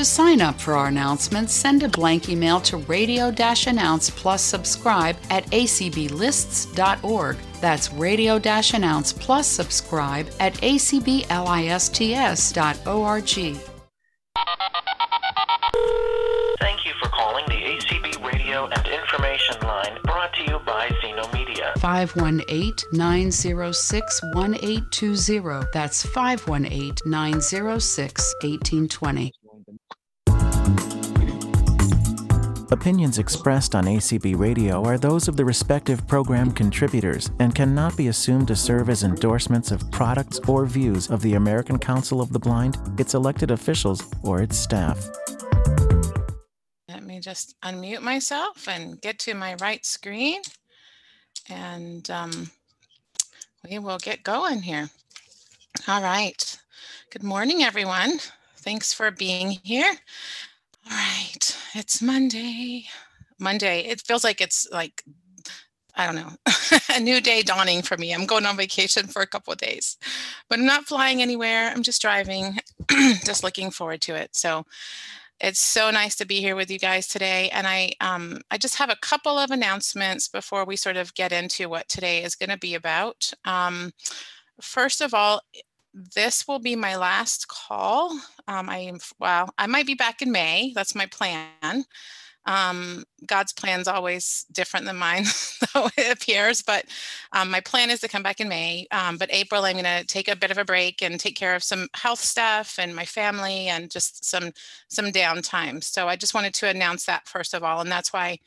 To sign up for our announcements, send a blank email to radio announce plus subscribe at acblists.org. That's radio announce plus subscribe at acblists.org. Thank you for calling the ACB Radio and Information Line brought to you by Zeno Media. 518 906 1820. That's 518 906 1820. Opinions expressed on ACB Radio are those of the respective program contributors and cannot be assumed to serve as endorsements of products or views of the American Council of the Blind, its elected officials, or its staff. Let me just unmute myself and get to my right screen. And um, we will get going here. All right. Good morning, everyone. Thanks for being here. All right, it's Monday. Monday. It feels like it's like I don't know, a new day dawning for me. I'm going on vacation for a couple of days, but I'm not flying anywhere. I'm just driving, just looking forward to it. So it's so nice to be here with you guys today. And I, um, I just have a couple of announcements before we sort of get into what today is going to be about. Um, first of all, this will be my last call. Um, I am, well, I might be back in May. That's my plan. Um, God's plan is always different than mine, though it appears. But um, my plan is to come back in May. Um, but April, I'm going to take a bit of a break and take care of some health stuff and my family and just some some downtime. So I just wanted to announce that first of all, and that's why I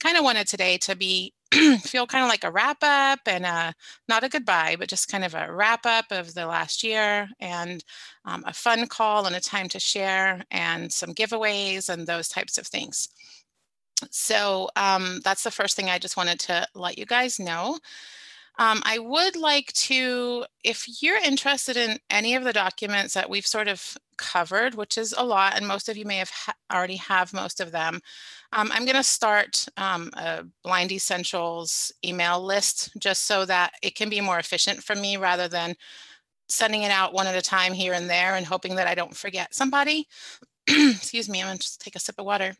kind of wanted today to be feel kind of like a wrap up and a, not a goodbye, but just kind of a wrap up of the last year and um, a fun call and a time to share and some giveaways and those types of things. So um, that's the first thing I just wanted to let you guys know. Um, I would like to, if you're interested in any of the documents that we've sort of covered, which is a lot, and most of you may have ha already have most of them, um, I'm going to start um, a Blind Essentials email list just so that it can be more efficient for me rather than sending it out one at a time here and there and hoping that I don't forget somebody. Excuse me, I'm going to just take a sip of water.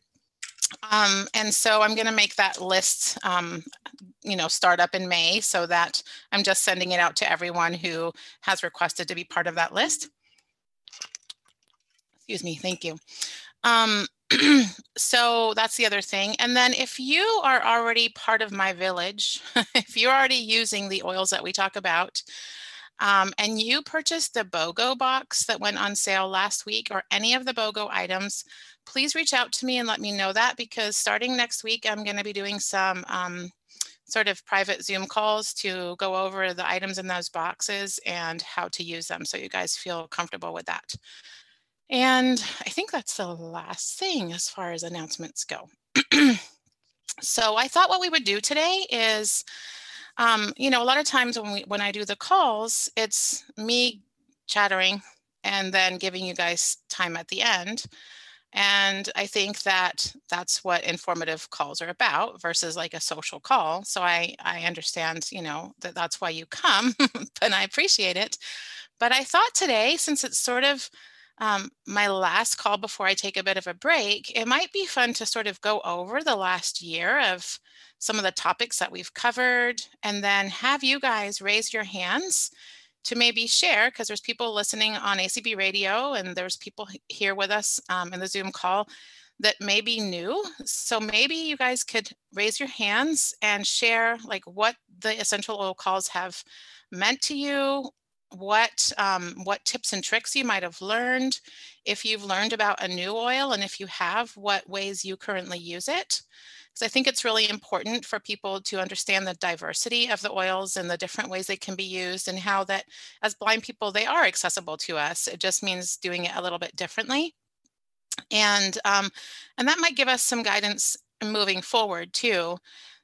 Um, and so I'm going to make that list, um, you know, start up in May so that I'm just sending it out to everyone who has requested to be part of that list. Excuse me, thank you. Um, so that's the other thing. And then if you are already part of my village, if you're already using the oils that we talk about, um, and you purchased the BOGO box that went on sale last week or any of the BOGO items, please reach out to me and let me know that because starting next week, I'm going to be doing some um, sort of private Zoom calls to go over the items in those boxes and how to use them so you guys feel comfortable with that. And I think that's the last thing as far as announcements go. so I thought what we would do today is, um, you know, a lot of times when we when I do the calls, it's me chattering and then giving you guys time at the end. And I think that that's what informative calls are about versus like a social call. So I, I understand, you know, that that's why you come and I appreciate it. But I thought today, since it's sort of um, my last call before I take a bit of a break, it might be fun to sort of go over the last year of some of the topics that we've covered and then have you guys raise your hands to maybe share because there's people listening on ACB radio and there's people here with us um, in the Zoom call that may be new. So maybe you guys could raise your hands and share like what the essential oil calls have meant to you what um, what tips and tricks you might have learned, if you've learned about a new oil, and if you have, what ways you currently use it. I think it's really important for people to understand the diversity of the oils and the different ways they can be used, and how that as blind people they are accessible to us. It just means doing it a little bit differently, and um, and that might give us some guidance moving forward too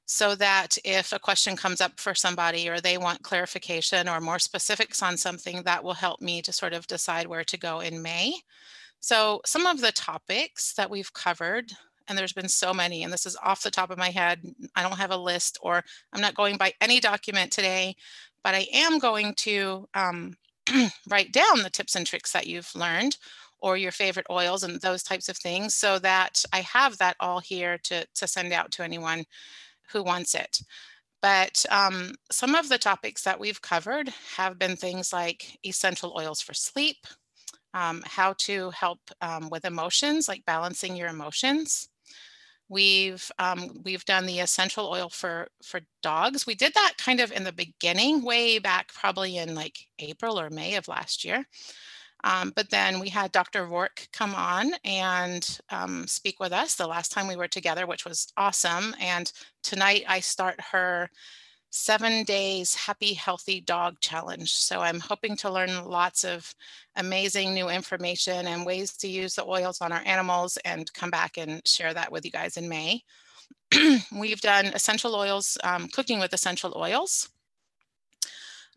so that if a question comes up for somebody or they want clarification or more specifics on something, that will help me to sort of decide where to go in May. So some of the topics that we've covered, and there's been so many, and this is off the top of my head, I don't have a list or I'm not going by any document today, but I am going to um, write down the tips and tricks that you've learned or your favorite oils and those types of things so that I have that all here to, to send out to anyone who wants it. But um, some of the topics that we've covered have been things like essential oils for sleep, um, how to help um, with emotions, like balancing your emotions. We've um, we've done the essential oil for for dogs. We did that kind of in the beginning, way back, probably in like April or May of last year. Um, but then we had Dr. Rourke come on and um, speak with us the last time we were together, which was awesome. And tonight I start her seven days happy, healthy dog challenge. So I'm hoping to learn lots of amazing new information and ways to use the oils on our animals and come back and share that with you guys in May. We've done essential oils, um, cooking with essential oils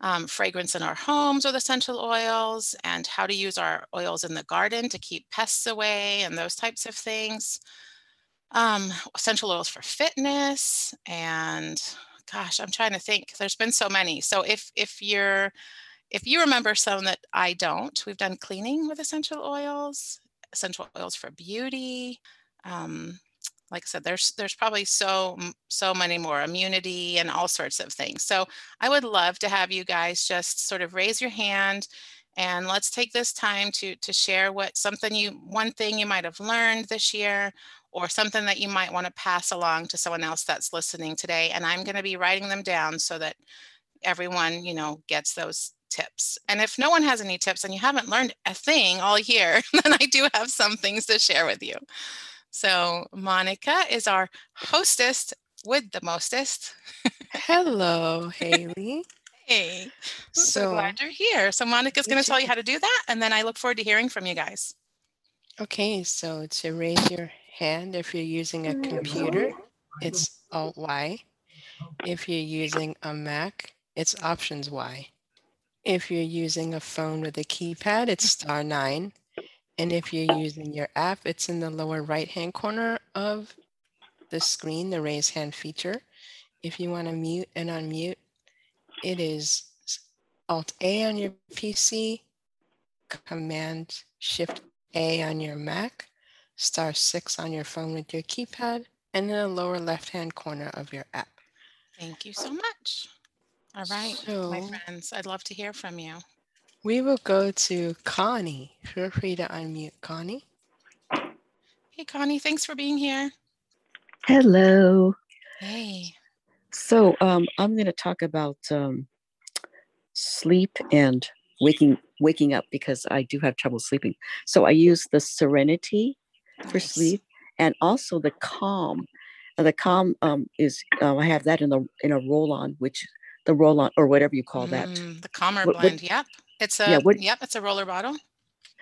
um, fragrance in our homes with essential oils and how to use our oils in the garden to keep pests away and those types of things. Um, essential oils for fitness and gosh, I'm trying to think. There's been so many. So if if you're if you remember some that I don't, we've done cleaning with essential oils, essential oils for beauty, um, like I said, there's there's probably so so many more immunity and all sorts of things. So I would love to have you guys just sort of raise your hand and let's take this time to to share what something you one thing you might have learned this year or something that you might want to pass along to someone else that's listening today and i'm going to be writing them down so that everyone you know gets those tips and if no one has any tips and you haven't learned a thing all year then i do have some things to share with you so Monica is our hostess with the mostest. Hello, Haley. hey, so, so glad you're here. So Monica's going to tell you how to do that, and then I look forward to hearing from you guys. Okay, so to raise your hand if you're using a mm-hmm. computer, it's Alt Y. If you're using a Mac, it's Options Y. If you're using a phone with a keypad, it's star nine. And if you're using your app, it's in the lower right-hand corner of the screen, the raise hand feature. If you want to mute and unmute, it is Alt A on your PC, Command Shift A on your Mac, star six on your phone with your keypad, and in the lower left-hand corner of your app. Thank you so much. All right, so, my friends, I'd love to hear from you. We will go to Connie. Feel free to unmute Connie. Hey, Connie, thanks for being here. Hello. Hey. So um, I'm going to talk about um, sleep and waking waking up because I do have trouble sleeping. So I use the Serenity for nice. sleep and also the Calm. Uh, the Calm um, is uh, I have that in the in a roll on, which the roll on or whatever you call that. Mm, the calmer what, blend. What, yep. It's a yeah, what, yep, it's a roller bottle.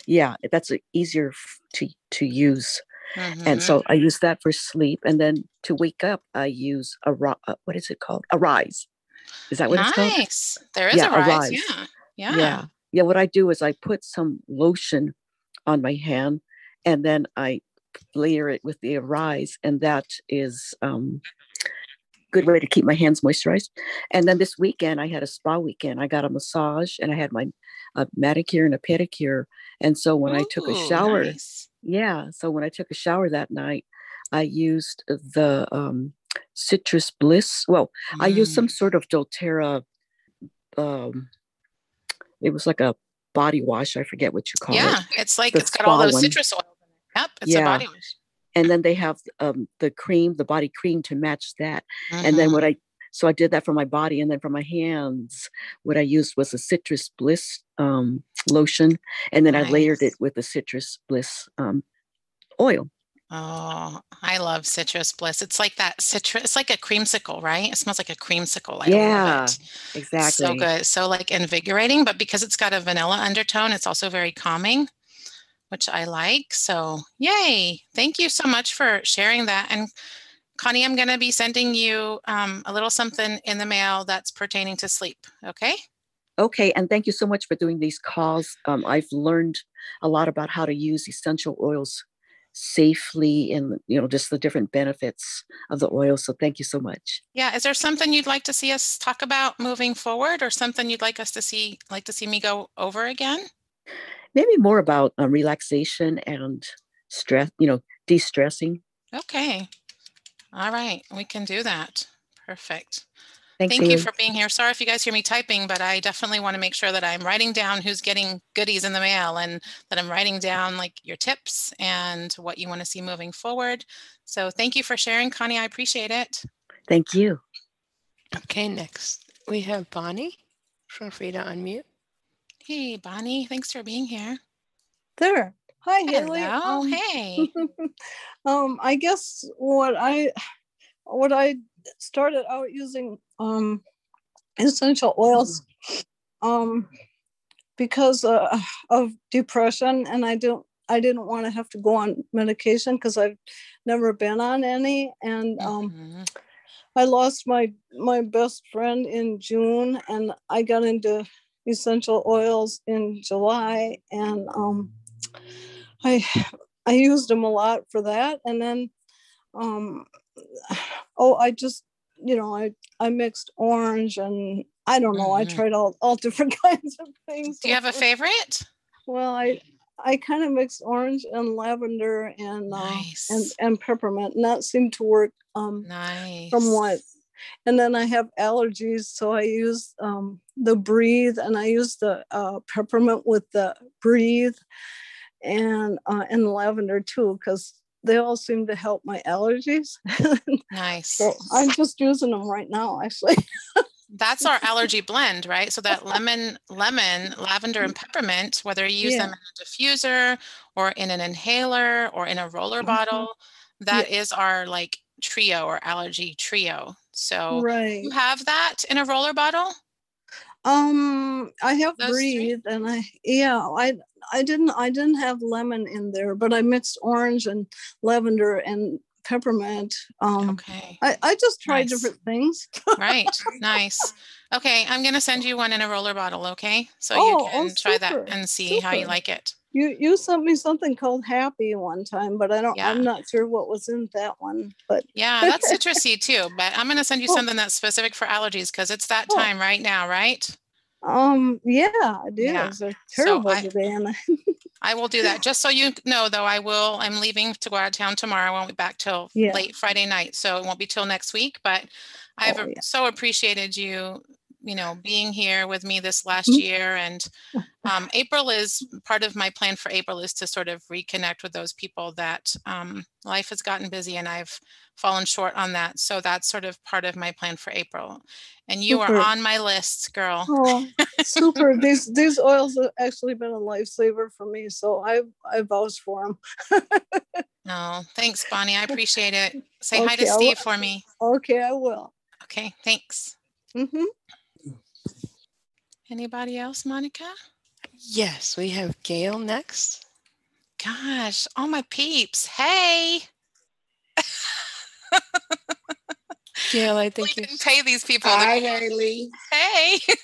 Yeah, that's a, easier to to use. Mm-hmm. And so I use that for sleep, and then to wake up, I use a uh, what is it called? Arise. Is that what nice. it's called? Nice. There is yeah, a rise. Yeah. Yeah. Yeah. Yeah. What I do is I put some lotion on my hand, and then I layer it with the arise, and that is um, good way to keep my hands moisturized. And then this weekend, I had a spa weekend. I got a massage and I had my a manicure and a pedicure. And so when Ooh, I took a shower, nice. yeah, so when I took a shower that night, I used the um, citrus bliss. Well, mm. I used some mm. sort of doTERRA. Um, it was like a body wash. I forget what you call yeah, it. Yeah, it's like the it's got all those one. citrus oils. Yep, it's yeah. a body wash and then they have um, the cream the body cream to match that mm-hmm. and then what mm-hmm. i so i did that for my body and then for my hands what i used was a citrus bliss um, lotion and then nice. i layered it with the citrus bliss um, oil Oh, I love citrus bliss. It's like that citrus. It's like a creamsicle, right? It smells like a creamsicle. I yeah, exactly. So good. So like invigorating, but because it's got a vanilla undertone, it's also very calming which I like. So, yay. Thank you so much for sharing that. And Connie, I'm going to be sending you um, a little something in the mail that's pertaining to sleep. Okay. Okay. And thank you so much for doing these calls. Um, I've learned a lot about how to use essential oils safely and you know just the different benefits of the oil so thank you so much yeah is there something you'd like to see us talk about moving forward or something you'd like us to see like to see me go over again maybe more about uh, relaxation and stress, you know, de stressing. Okay. All right. We can do that. Perfect. Thanks, Thank you for being here. Sorry if you guys hear me typing, but I definitely want to make sure that I'm writing down who's getting goodies in the mail and that I'm writing down like your tips and what you want to see moving forward. So thank you for sharing, Connie. I appreciate it. Thank you. Okay, next we have Bonnie. Feel free to unmute. Hey, Bonnie. Thanks for being here. There. Hi, Haley. Hello. Um, hey. um, I guess what I what I started out using um essential oils um because uh, of depression and I don't I didn't want to have to go on medication because I've never been on any and um Mhm. I lost my my best friend in June, and I got into essential oils in July, and um, I I used them a lot for that, and then um, oh, I just you know I I mixed orange and I don't know I Mhm. tried all all different kinds of things. Do you have a favorite? Well, I I kind of mixed orange and lavender and uh, and and peppermint, and that seemed to work. Um, Nice. somewhat. And then I have allergies, so I use um, the breathe, and I use the uh, peppermint with the breathe, and uh, and lavender too, because they all seem to help my allergies. Nice. so I'm just using them right now, actually. That's our allergy blend, right? So that lemon, lemon, lavender, and peppermint, whether you use them in a diffuser or in an inhaler or in a roller Mhm. bottle, that is our like trio or allergy trio. So right. you have that in a roller bottle? Um, I have Those three? breathe, and I yeah, I I didn't I didn't have lemon in there, but I mixed orange and lavender and peppermint. Um, Okay. I I just tried Nice. different things. Right. Nice. Okay. I'm going to send you one in a roller bottle. Okay. So Oh, you oh, can try that and see how you like it. You you sent me something called Happy one time, but I don't. Yeah. I'm not sure what was in that one. But Yeah, that's citrusy too, but I'm going to send you Oh. something that's specific for allergies because it's that Oh. time right now, right? um, yeah, it Yeah. is. So terrible I- today, I, I will do that. Just so you know, though, I will. I'm leaving to go out of town tomorrow. I won't be back till Yeah. late Friday night, so it won't be till next week. But I've Oh, yeah. so appreciated you, you know, being here with me this last Mhm. year. And um, April is part of my plan for April is to sort of reconnect with those people that um, life has gotten busy and I've fallen short on that. So that's sort of part of my plan for April. And you Super. are on my list, girl. oh, super. these these oils have actually been a lifesaver for me, so I I vouch for them. Oh, thanks, Bonnie. I appreciate it. Say hi to Okay, I will- Steve for me. Okay, I will. Okay, thanks. hmm Anybody else, Monica? Yes, we have Gail next. Gosh, all my peeps. Hey, Gail, I we think you can pay these people. to- Hi, Haley. Hey.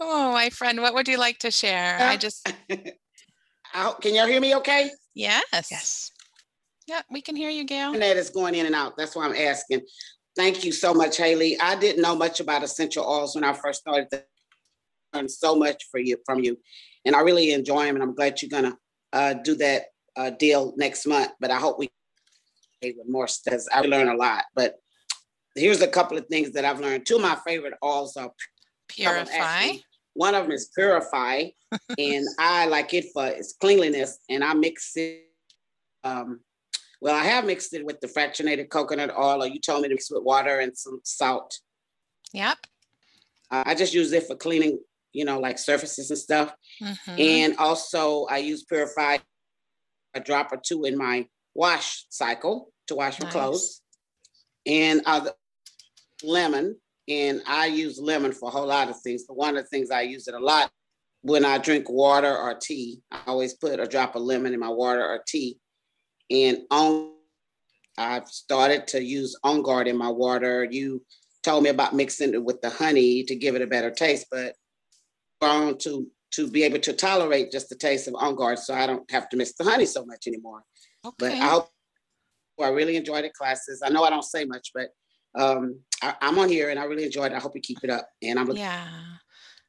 oh, my friend, what would you like to share? I just, Out- Can y'all hear me okay? yes. yes. Yeah, we can hear you, Gail. Internet is going in and out. That's why I'm asking. Thank you so much, Haley. I didn't know much about essential oils when I first started. to learn so much for you from you, and I really enjoy them. And I'm glad you're gonna uh, do that uh, deal next month. But I hope we with more because I learn a lot. But here's a couple of things that I've learned. Two of my favorite oils are Purify. One of them is Purify, and I like it for its cleanliness. And I mix it. Um, well, I have mixed it with the fractionated coconut oil, or you told me to mix with water and some salt. Yep. Uh, I just use it for cleaning, you know, like surfaces and stuff. Mhm. And also, I use Purify a drop or two in my wash cycle to wash my Nice. clothes. And uh, lemon, and I use lemon for a whole lot of things. But one of the things I use it a lot when I drink water or tea, I always put a drop of lemon in my water or tea. And on, I've started to use On Guard in my water. You told me about mixing it with the honey to give it a better taste, but grown to to be able to tolerate just the taste of On Guard, so I don't have to miss the honey so much anymore. Okay. But I hope I really enjoyed the classes. I know I don't say much, but um, I, I'm on here and I really enjoyed it. I hope you keep it up. And I'm Yeah.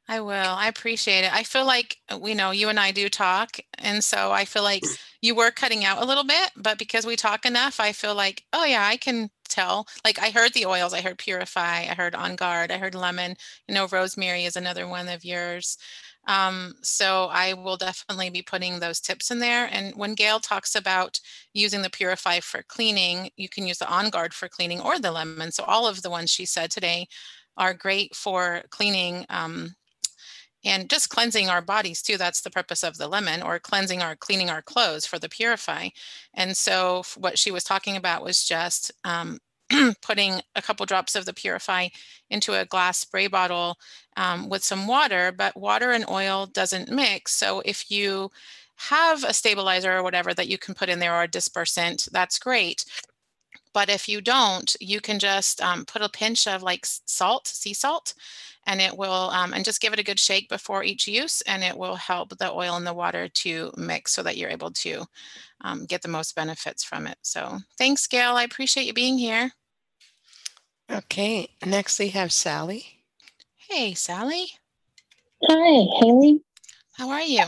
I will. I appreciate it. I feel like we know you and I do talk. And so I feel like you were cutting out a little bit, but because we talk enough, I feel like, oh yeah, I can tell. Like I heard the oils, I heard Purify, I heard On Guard, I heard Lemon. You know, Rosemary is another one of yours. Um, so I will definitely be putting those tips in there. And when Gail talks about using the Purify for cleaning, you can use the On Guard for cleaning or the lemon. So all of the ones she said today are great for cleaning um, and just cleansing our bodies too. That's the purpose of the lemon or cleansing our, cleaning our clothes for the Purify. And so what she was talking about was just um, putting a couple drops of the Purify into a glass spray bottle um, with some water, but water and oil doesn't mix. So if you have a stabilizer or whatever that you can put in there or a dispersant, that's great. But if you don't, you can just um, put a pinch of like salt, sea salt, and it will, um, and just give it a good shake before each use, and it will help the oil and the water to mix so that you're able to um, get the most benefits from it. So thanks, Gail. I appreciate you being here. Okay, next we have Sally. Hey, Sally. Hi, Haley. How are you?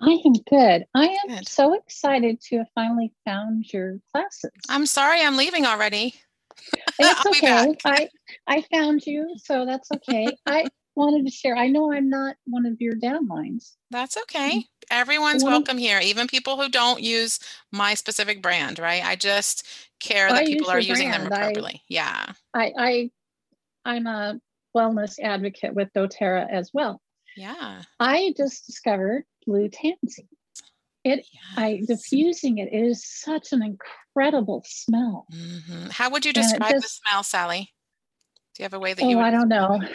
I am good. I am Good. so excited to have finally found your classes. I'm sorry I'm leaving already. It's I'll be okay. back. I I found you, so that's okay. I wanted to share. I know I'm not one of your downlines. That's okay. Everyone's Well- welcome here, even people who don't use my specific brand, right? I just care I that use people are using them brand. I- appropriately. Yeah. I I I'm a wellness advocate with DoTerra as well. Yeah. I just discovered blue tansy. It I Yes. diffusing it is such an incredible smell. Mhm. How would you it describe the smell, Sally? Do you have a way that you Oh, would I don't know it?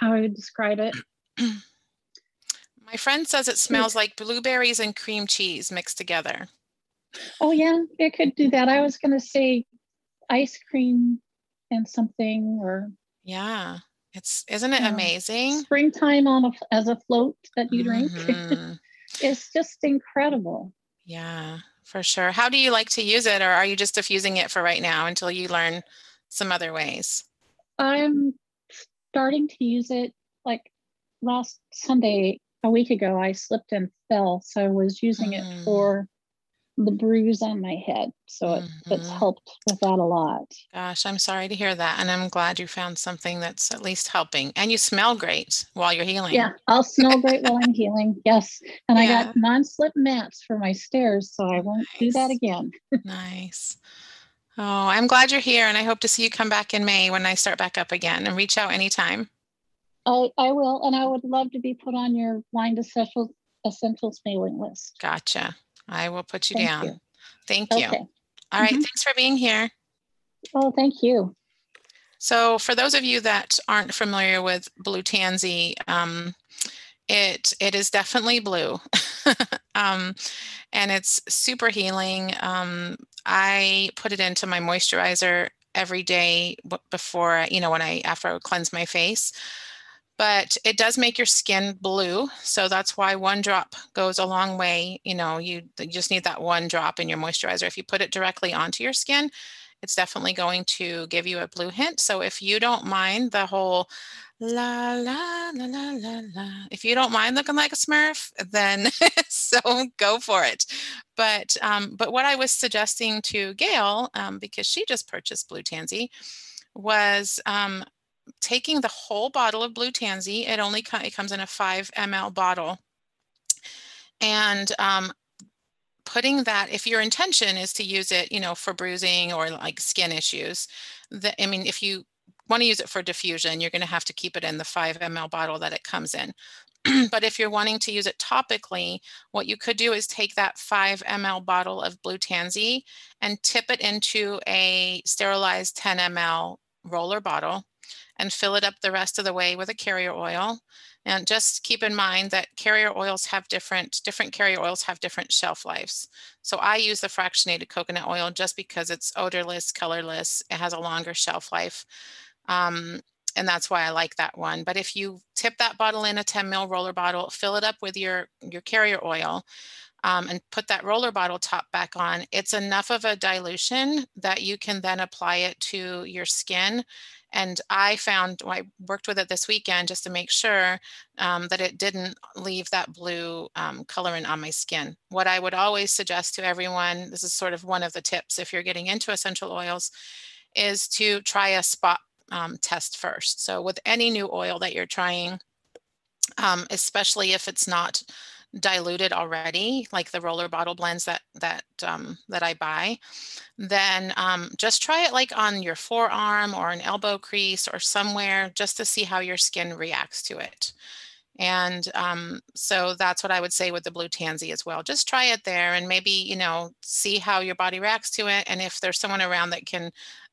how I would describe it. My friend says it smells like blueberries and cream cheese mixed together. Oh yeah, it could do that. I was gonna say ice cream and something or Yeah. It's isn't it Yeah. amazing? springtime on a as a float that you drink. Mhm. it's just incredible. Yeah, for sure. How do you like to use it, or are you just diffusing it for right now until you learn some other ways? I'm starting to use it like last Sunday, a week ago, I slipped and fell. So I was using it Mm. for the bruise on my head. So it, it's Mhm. helped with that a lot. Gosh, I'm sorry to hear that. And I'm glad you found something that's at least helping. And you smell great while you're healing. Yeah, I'll smell great while I'm healing. Yes. And I got non slip mats for my stairs. So I won't do that again. Nice. Oh, I'm glad you're here. And I hope to see you come back in May when I start back up again and reach out anytime. I, I will. And I would love to be put on your blind essentials, essentials mailing list. Gotcha. I will put you Thank down. you. Thank you. Okay. All right. Mhm. Thanks for being here. Oh, thank you. So for those of you that aren't familiar with blue tansy, um, it it is definitely blue, um, and it's super healing. Um, I put it into my moisturizer every day before you know when I after I cleanse my face. But it does make your skin blue, so that's why one drop goes a long way. You know, you, you just need that one drop in your moisturizer. If you put it directly onto your skin, it's definitely going to give you a blue hint. So if you don't mind the whole la la la la la la, if you don't mind looking like a Smurf, then so go for it. But um, but what I was suggesting to Gail, um, because she just purchased Blue Tansy, was um, taking the whole bottle of Blue Tansy. It only co- it comes in a five ml bottle, and um, putting that if your intention is to use it you know for bruising or like skin issues that i mean if you want to use it for diffusion you're going to have to keep it in the 5 ml bottle that it comes in but if you're wanting to use it topically what you could do is take that 5 ml bottle of blue tansy and tip it into a sterilized 10 ml roller bottle and fill it up the rest of the way with a carrier oil and just keep in mind that carrier oils have different, different carrier oils have different shelf lives. So I use the fractionated coconut oil just because it's odorless, colorless, it has a longer shelf life. Um, and that's why I like that one. But if you tip that bottle in a 10 mil roller bottle, fill it up with your, your carrier oil, um, and put that roller bottle top back on, it's enough of a dilution that you can then apply it to your skin And I found, I worked with it this weekend just to make sure um, that it didn't leave that blue um, colorant on my skin. What I would always suggest to everyone, this is sort of one of the tips if you're getting into essential oils, is to try a spot um, test first. So with any new oil that you're trying, um, especially if it's not diluted already, like the roller bottle blends that that um, that I buy, then um, just try it like on your forearm or an elbow crease or somewhere just to see how your skin reacts to it. And um, so that's what I would say with the blue tansy as well. Just try it there and maybe, you know, see how your body reacts to it. And if there's someone around that can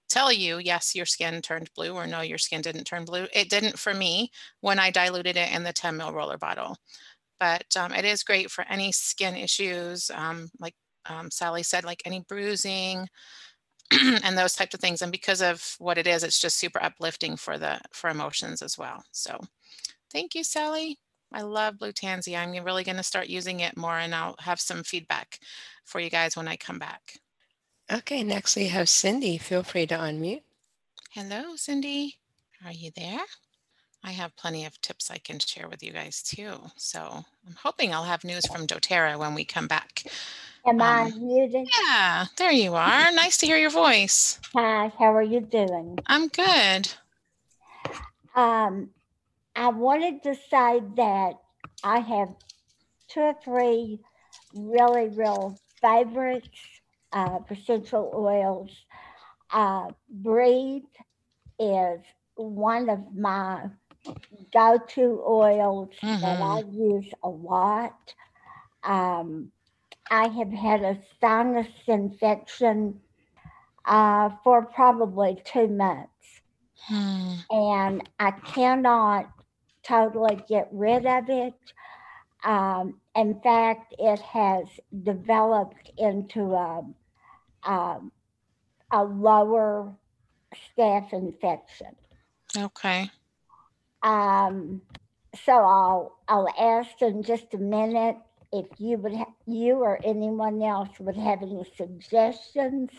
tell you, yes, your skin turned blue, or no, your skin didn't turn blue. It didn't for me when I diluted it in the 10 mil roller bottle. But um, it is great for any skin issues, um, like um, Sally said, like any bruising and those types of things. And because of what it is, it's just super uplifting for the for emotions as well. So thank you, Sally. I love Blue Tansy. I'm really going to start using it more and I'll have some feedback for you guys when I come back. Okay, next we have Cindy. Feel free to unmute. Hello, Cindy. Are you there? I have plenty of tips I can share with you guys too. So I'm hoping I'll have news from doTERRA when we come back. Am I um, muted? Yeah, there you are. nice to hear your voice. Hi, how are you doing? I'm good. Um, I wanted to say that I have two or three really real favorites uh, essential oils. Uh, Breathe is one of my go-to oils mm-hmm. that I use a lot. Um, I have had a sinus infection uh, for probably two months. Hmm. And I cannot totally get rid of it. Um, in fact, it has developed into a, a, a lower staph infection. Okay. Um, so I'll I'll ask in just a minute if you would ha- you or anyone else would have any suggestions,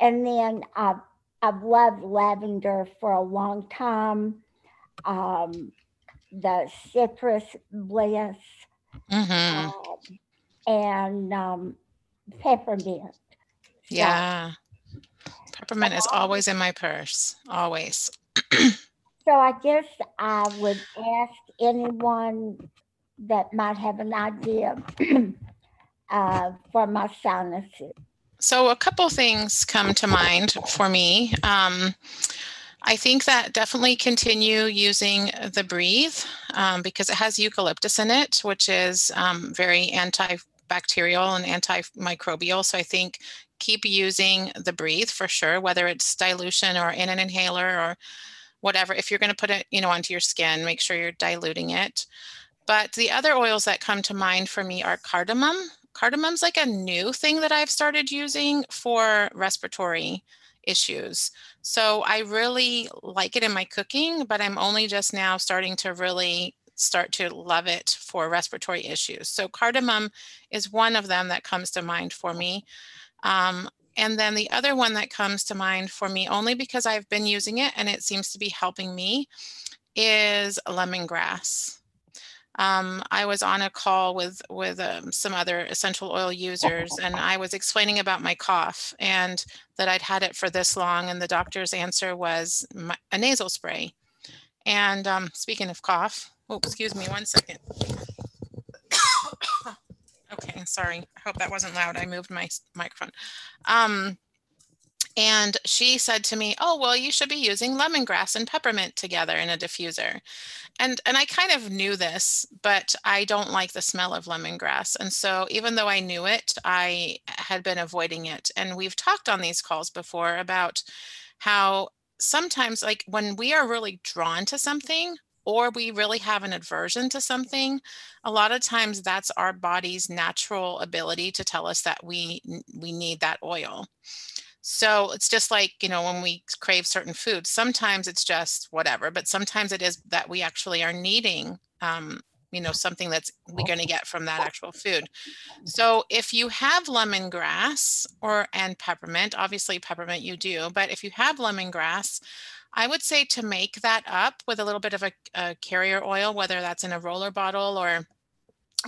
and then I've I've loved lavender for a long time. Um, the citrus bliss mm-hmm. um, and um, peppermint. Yeah. Peppermint is always in my purse, always. so I guess I would ask anyone that might have an idea uh, for my sinuses. So a couple things come to mind for me. Um, I think that definitely continue using the Breathe um, because it has eucalyptus in it, which is um, very antibacterial and antimicrobial. So I think keep using the Breathe for sure, whether it's dilution or in an inhaler or whatever. If you're going to put it, you know, onto your skin, make sure you're diluting it. But the other oils that come to mind for me are cardamom. Cardamom's like a new thing that I've started using for respiratory issues. So I really like it in my cooking, but I'm only just now starting to really start to love it for respiratory issues. So cardamom is one of them that comes to mind for me. Um, and then the other one that comes to mind for me, only because I've been using it and it seems to be helping me, is lemongrass. Um, I was on a call with with um, some other essential oil users, and I was explaining about my cough and that I'd had it for this long, and the doctor's answer was my, a nasal spray. And um, speaking of cough, oh, excuse me, one second. okay, sorry. I hope that wasn't loud. I moved my microphone. Um, and she said to me, "Oh, well, you should be using lemongrass and peppermint together in a diffuser." And and I kind of knew this, but I don't like the smell of lemongrass. And so even though I knew it, I had been avoiding it. And we've talked on these calls before about how sometimes like when we are really drawn to something or we really have an aversion to something, a lot of times that's our body's natural ability to tell us that we we need that oil. So it's just like, you know, when we crave certain foods, sometimes it's just whatever, but sometimes it is that we actually are needing, um, you know, something that's we're going to get from that actual food. So if you have lemongrass or and peppermint, obviously peppermint you do, but if you have lemongrass, I would say to make that up with a little bit of a, a carrier oil, whether that's in a roller bottle or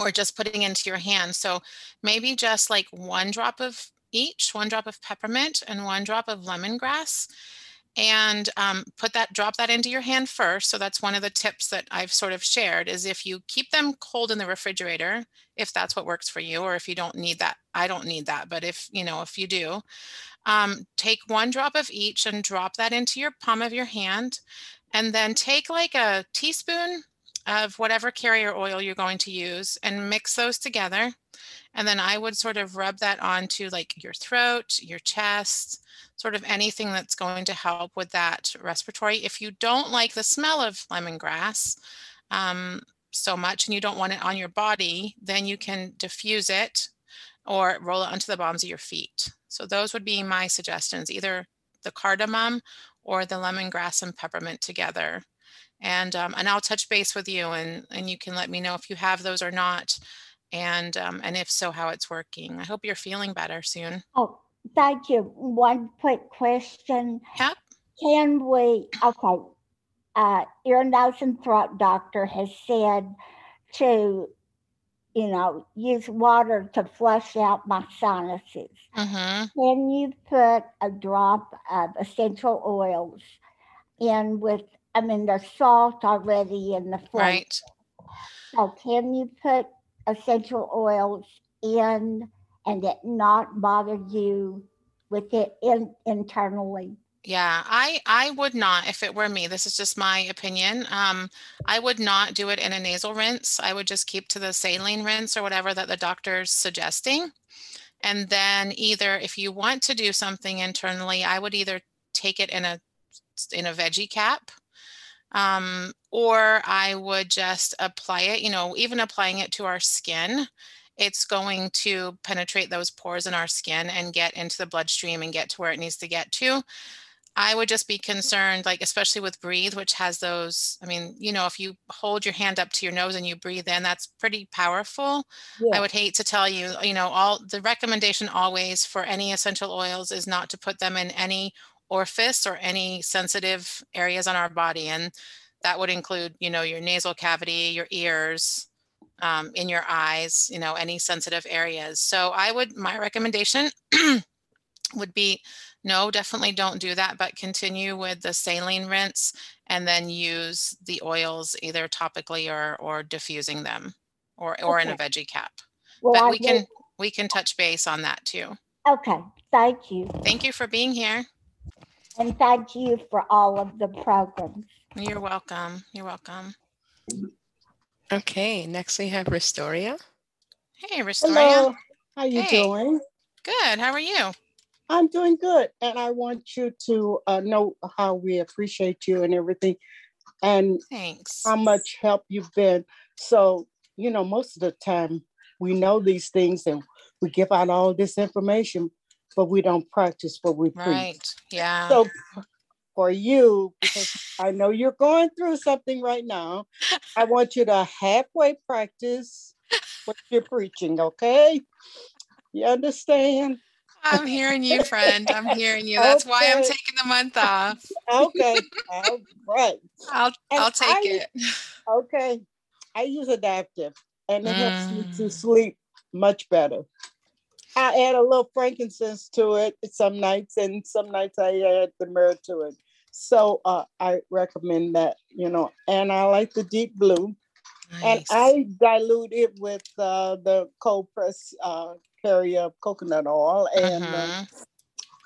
or just putting into your hand. So maybe just like one drop of each, one drop of peppermint and one drop of lemongrass and um, put that drop that into your hand first. So that's one of the tips that i've sort of shared is if you keep them cold in the refrigerator if that's what works for you or if you don't need that i don't need that but if you know if you do um, take one drop of each and drop that into your palm of your hand and then take like a teaspoon of whatever carrier oil you're going to use and mix those together and then I would sort of rub that onto like your throat, your chest, sort of anything that's going to help with that respiratory. If you don't like the smell of lemongrass um, so much and you don't want it on your body, then you can diffuse it or roll it onto the bottoms of your feet. So those would be my suggestions, either the cardamom or the lemongrass and peppermint together. And, um, and I'll touch base with you and, and you can let me know if you have those or not and um, and if so, how it's working. I hope you're feeling better soon. Oh, thank you. One quick question. Yep. Can we, okay, uh, ear, nose, and throat doctor has said to, you know, use water to flush out my sinuses. Mm-hmm. Can you put a drop of essential oils in with, I mean, there's salt already in the flavor. Right. So can you put essential oils in and it not bother you with it in, internally? Yeah, I I would not if it were me. This is just my opinion. Um, I would not do it in a nasal rinse. I would just keep to the saline rinse or whatever that the doctor's suggesting. And then either if you want to do something internally, I would either take it in a in a veggie cap um, or I would just apply it, you know, even applying it to our skin, it's going to penetrate those pores in our skin and get into the bloodstream and get to where it needs to get to. I would just be concerned, like, especially with breathe, which has those. I mean, you know, if you hold your hand up to your nose and you breathe in, that's pretty powerful. Yeah. I would hate to tell you, you know, all the recommendation always for any essential oils is not to put them in any orifice or any sensitive areas on our body. And that would include, you know, your nasal cavity, your ears, um, in your eyes, you know, any sensitive areas. So I would, my recommendation would be no, definitely don't do that, but continue with the saline rinse and then use the oils either topically or, or diffusing them or, or okay. in a veggie cap. Well, but I we can, we can touch base on that too. Okay. Thank you. Thank you for being here. And thank you for all of the programs. You're welcome. You're welcome. Okay, next we have Restoria. Hey, Restoria. Hello. How you Hey. doing? Good. How are you? I'm doing good, and I want you to uh, know how we appreciate you and everything, and Thanks. how much help you've been. So, you know, most of the time we know these things and we give out all this information, but we don't practice what we preach. Right. Yeah. So for you, because I know you're going through something right now, I want you to halfway practice what you're preaching, okay? You understand? I'm hearing you, friend. I'm hearing you. That's why I'm taking the month off. Okay, all right. I'll And I'll take I- it. Okay, I use Adaptiv and it helps me to Mm. sleep much better. I add a little frankincense to it some nights, and some nights I add the myrrh to it. So uh, I recommend that, you know, and I like the deep blue. And I dilute it with uh, the cold press uh, carrier of coconut oil, and uh, Mhm.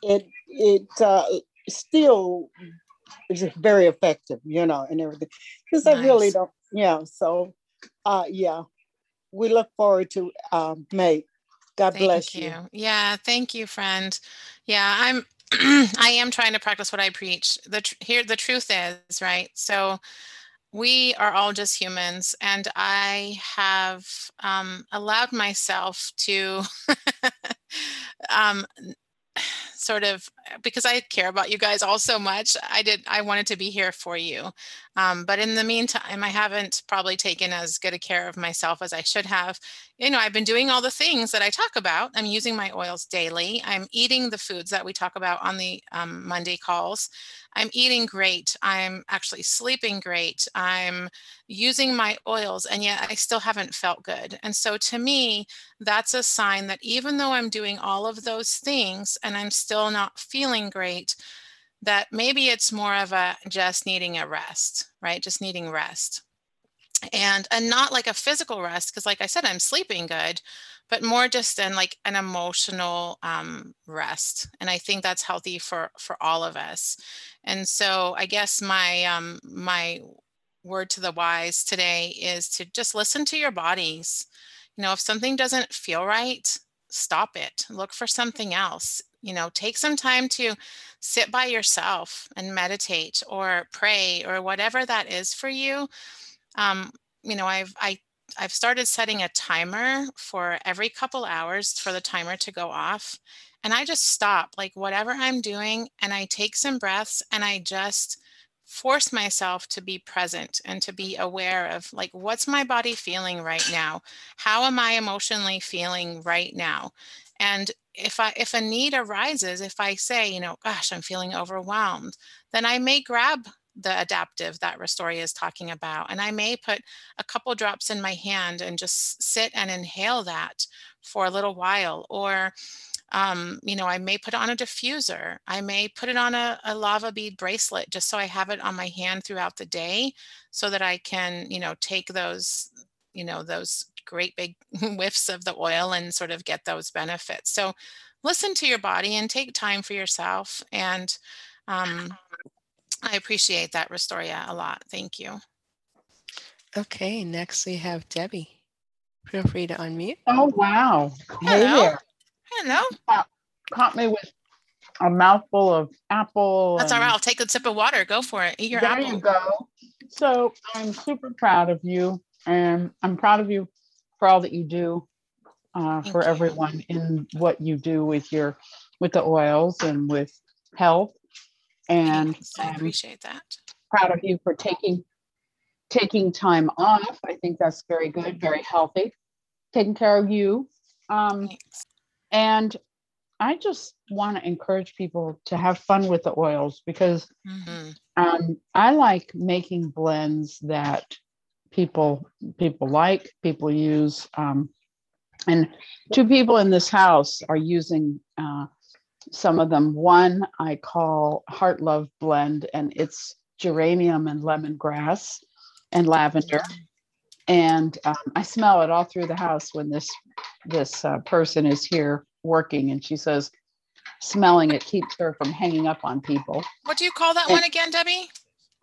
it it uh, still is very effective, you know, and everything. Because I really don't, yeah. So, uh, yeah, we look forward to um, May. God Thank bless you. you. Yeah, thank you, friend. Yeah, I'm I am trying to practice what I preach. The tr- here the truth is, right? So we are all just humans and I have um, allowed myself to um, sort of because I care about you guys all so much, I did I wanted to be here for you. Um, but in the meantime, I haven't probably taken as good a care of myself as I should have. You know, I've been doing all the things that I talk about. I'm using my oils daily. I'm eating the foods that we talk about on the um, Monday calls. I'm eating great. I'm actually sleeping great. I'm using my oils, and yet I still haven't felt good. And so to me, that's a sign that even though I'm doing all of those things and I'm still not feeling great, that maybe it's more of a just needing a rest, right? Just needing rest. And and not like a physical rest, because like I said, I'm sleeping good, but more just in like an emotional um, rest. And I think that's healthy for for all of us. And so I guess my um, my word to the wise today is to just listen to your bodies. You know, if something doesn't feel right, stop it. Look for something else. You know, take some time to sit by yourself and meditate or pray or whatever that is for you. Um, you know, I've I I've started setting a timer for every couple hours for the timer to go off. And I just stop, like whatever I'm doing, and I take some breaths and I just force myself to be present and to be aware of like what's my body feeling right now how am i emotionally feeling right now and if i if a need arises if i say you know gosh i'm feeling overwhelmed then i may grab the Adaptiv that Restoria is talking about. And I may put a couple drops in my hand and just sit and inhale that for a little while. Or, um, you know, I may put on a diffuser. I may put it on a, a lava bead bracelet just so I have it on my hand throughout the day so that I can, you know, take those, you know, those great big whiffs of the oil and sort of get those benefits. So listen to your body and take time for yourself. And um, I appreciate that, Restoria, a lot. Thank you. Okay, next we have Debbie. Feel free to unmute. Oh, wow. Hello. Hey there. Hello. Caught, caught me with a mouthful of apple. That's all right. I'll take a sip of water. Go for it. Eat your there apple. There you go. So I'm super proud of you, and I'm proud of you for all that you do uh, for you. everyone in what you do with your with the oils and with health and I appreciate that. Proud of you for taking taking time off. I think that's very good, very healthy. Taking care of you. Um, and I just want to encourage people to have fun with the oils because mm-hmm. um, I like making blends that people people like, people use. Um, and two people in this house are using uh, some of them. One I call Heart Love Blend, and it's geranium and lemongrass and lavender. And um, I smell it all through the house when this this uh, person is here working, and she says, smelling it keeps her from hanging up on people. What do you call that and one again, Debbie?